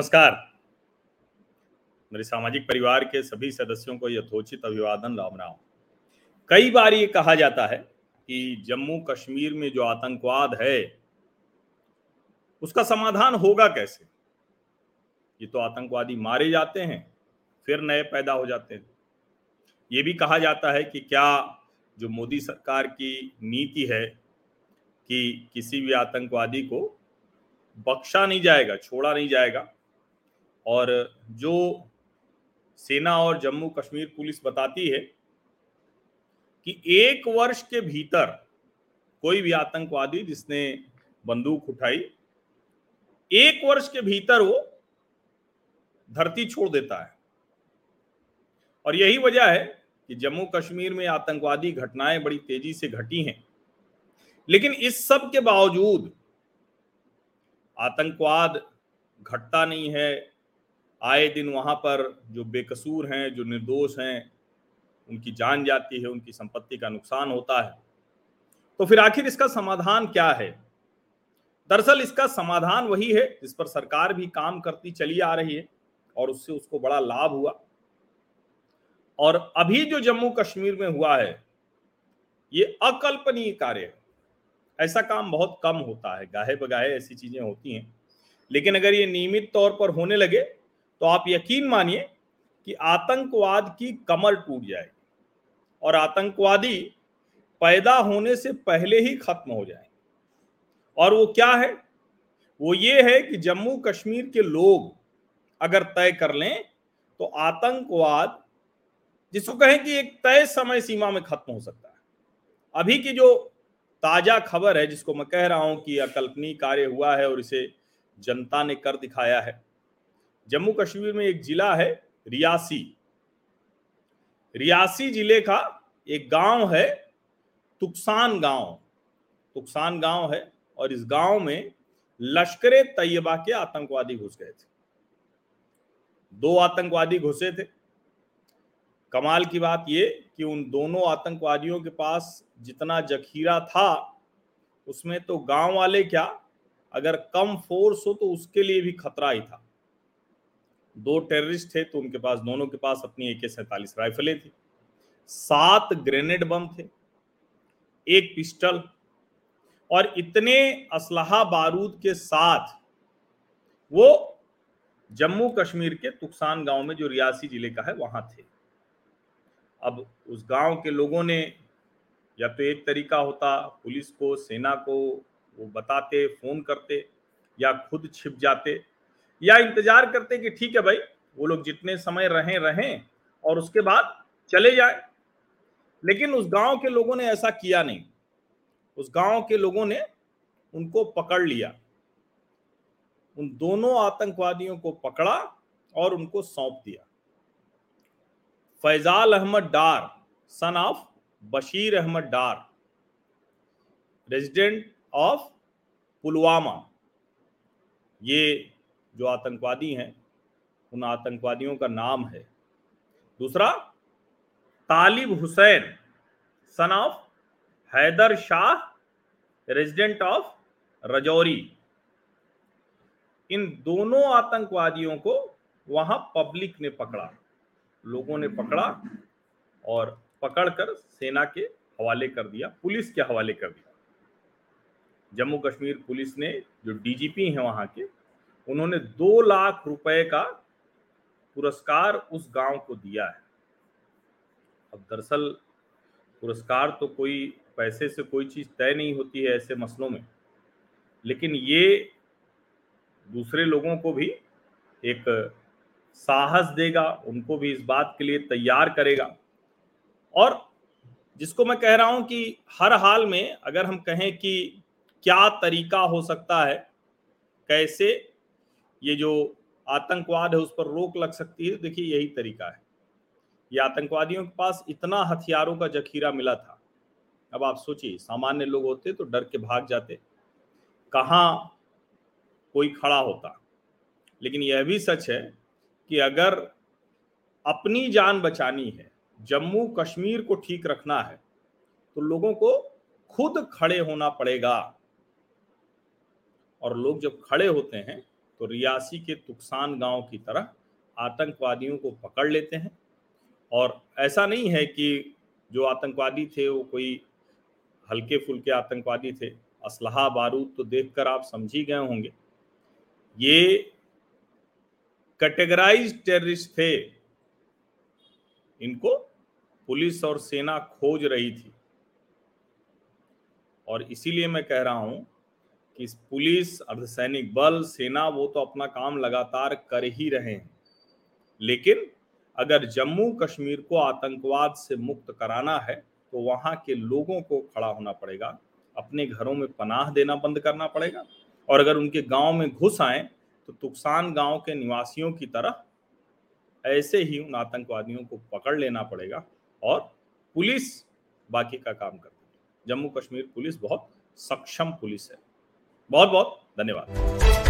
नमस्कार। मेरे सामाजिक परिवार के सभी सदस्यों को यथोचित अभिवादन, राम राम। कई बार ये कहा जाता है कि जम्मू कश्मीर में जो आतंकवाद है, उसका समाधान होगा कैसे? ये तो आतंकवादी मारे जाते हैं, फिर नए पैदा हो जाते हैं। ये भी कहा जाता है कि क्या जो मोदी सरकार की नीति है कि किसी भी आतंकवादी को बख्शा नहीं जाएगा, छोड़ा नहीं जाएगा और जो सेना और जम्मू कश्मीर पुलिस बताती है कि एक वर्ष के भीतर कोई भी आतंकवादी जिसने बंदूक उठाई, एक वर्ष के भीतर वो धरती छोड़ देता है। और यही वजह है कि जम्मू कश्मीर में आतंकवादी घटनाएँ बड़ी तेज़ी से घटी हैं। लेकिन इस सब के बावजूद आतंकवाद घटता नहीं है आए दिन वहाँ पर जो बेकसूर हैं, जो निर्दोष हैं, उनकी जान जाती है, उनकी संपत्ति का नुकसान होता है। तो फिर आखिर इसका समाधान क्या है? दरअसल इसका समाधान वही है जिस पर सरकार भी काम करती चली आ रही है और उससे उसको बड़ा लाभ हुआ। और अभी जो जम्मू कश्मीर में हुआ है, ये अकल्पनीय कार्य है। ऐसा काम बहुत कम होता है, गाहे बगाहे ऐसी चीज़ें होती हैं। लेकिन अगर ये नियमित तौर पर होने लगे तो आप यकीन मानिए कि आतंकवाद की कमर टूट जाएगी और आतंकवादी पैदा होने से पहले ही खत्म हो जाए और वो क्या है? वो ये है कि जम्मू कश्मीर के लोग अगर तय कर लें तो आतंकवाद, जिसको कहें कि एक तय समय सीमा में खत्म हो सकता है। अभी की जो ताज़ा खबर है, जिसको मैं कह रहा हूँ कि अकल्पनीय कार्य हुआ है और इसे जनता ने कर दिखाया है जम्मू कश्मीर में एक जिला है रियासी। रियासी ज़िले का एक गाँव है तुकसान गाँव। तुकसान गाँव है और इस गाँव में लश्कर तैयबा के आतंकवादी घुस गए थे। दो आतंकवादी घुसे थे। कमाल की बात ये कि उन दोनों आतंकवादियों के पास जितना जखीरा था, उसमें तो गाँव वाले क्या, अगर कम फोर्स हो तो उसके लिए भी खतरा ही था। दो टेररिस्ट थे तो उनके पास, दोनों के पास अपनी ए के सैतालीस राइफलें थी। सात ग्रेनेड बम थे, एक पिस्टल और इतने असलाहा बारूद के साथ वो जम्मू कश्मीर के तुकसान गाँव में, जो रियासी ज़िले का है, वहाँ थे। अब उस गाँव के लोगों ने या तो एक तरीका होता, पुलिस को, सेना को वो बताते, फ़ोन करते या खुद छिप जाते या इंतज़ार करते कि ठीक है भाई, वो लोग जितने समय रहें रहें और उसके बाद चले जाए। लेकिन उस गाँव के लोगों ने ऐसा किया नहीं। उस गाँव के लोगों ने उनको पकड़ लिया। उन दोनों आतंकवादियों को पकड़ा और उनको सौंप दिया। Faisal Ahmad Dar son of Bashir Ahmad Dar resident of Pulwama. ये जो आतंकवादी हैं, उन आतंकवादियों का नाम है। दूसरा, Talib Hussain son of Haider Shah resident of Rajouri. इन दोनों आतंकवादियों को वहाँ पब्लिक ने पकड़ा, लोगों ने पकड़ा और पकड़कर सेना के हवाले कर दिया, पुलिस के हवाले कर दिया। जम्मू कश्मीर पुलिस ने जो डीजीपी हैं वहाँ के उन्होंने दो लाख रुपए का पुरस्कार उस गाँव को दिया है। अब दरअसल पुरस्कार तो कोई पैसे से कोई चीज़ तय नहीं होती है ऐसे मसलों में, लेकिन ये दूसरे लोगों को भी एक साहस देगा, उनको भी इस बात के लिए तैयार करेगा। और जिसको मैं कह रहा हूँ कि हर हाल में अगर हम कहें कि क्या तरीका हो सकता है, कैसे ये जो आतंकवाद है उस पर रोक लग सकती है। देखिए, यही तरीका है। ये आतंकवादियों के पास इतना हथियारों का जखीरा मिला था। अब आप सोचिए, सामान्य लोग होते तो डर के भाग जाते। कहाँ कोई खड़ा होता? लेकिन यह भी सच है कि अगर अपनी जान बचानी है, जम्मू कश्मीर को ठीक रखना है तो लोगों को खुद खड़े होना पड़ेगा। और लोग जब खड़े होते हैं तो रियासी के तुकसान गाँव की तरह आतंकवादियों को पकड़ लेते हैं। और ऐसा नहीं है कि जो आतंकवादी थे, वो कोई हल्के फुल्के आतंकवादी थे। असलहा बारूद तो देखकर आप समझ ही गए होंगे। ये कैटेगराइज टेररिस्ट थे। इनको पुलिस और सेना खोज रही थी। और इसीलिए मैं कह रहा हूँ कि पुलिस, अर्धसैनिक बल, सेना, वो तो अपना काम लगातार कर ही रहे हैं। लेकिन अगर जम्मू कश्मीर को आतंकवाद से मुक्त कराना है तो वहाँ के लोगों को खड़ा होना पड़ेगा, अपने घरों में पनाह देना बंद करना पड़ेगा, और अगर उनके गाँव में घुस आए तो तुकसान गाँव के निवासियों की तरह ऐसे ही उन आतंकवादियों को पकड़ लेना पड़ेगा और पुलिस बाकी का काम करती है। जम्मू कश्मीर पुलिस बहुत सक्षम पुलिस है। बहुत बहुत धन्यवाद।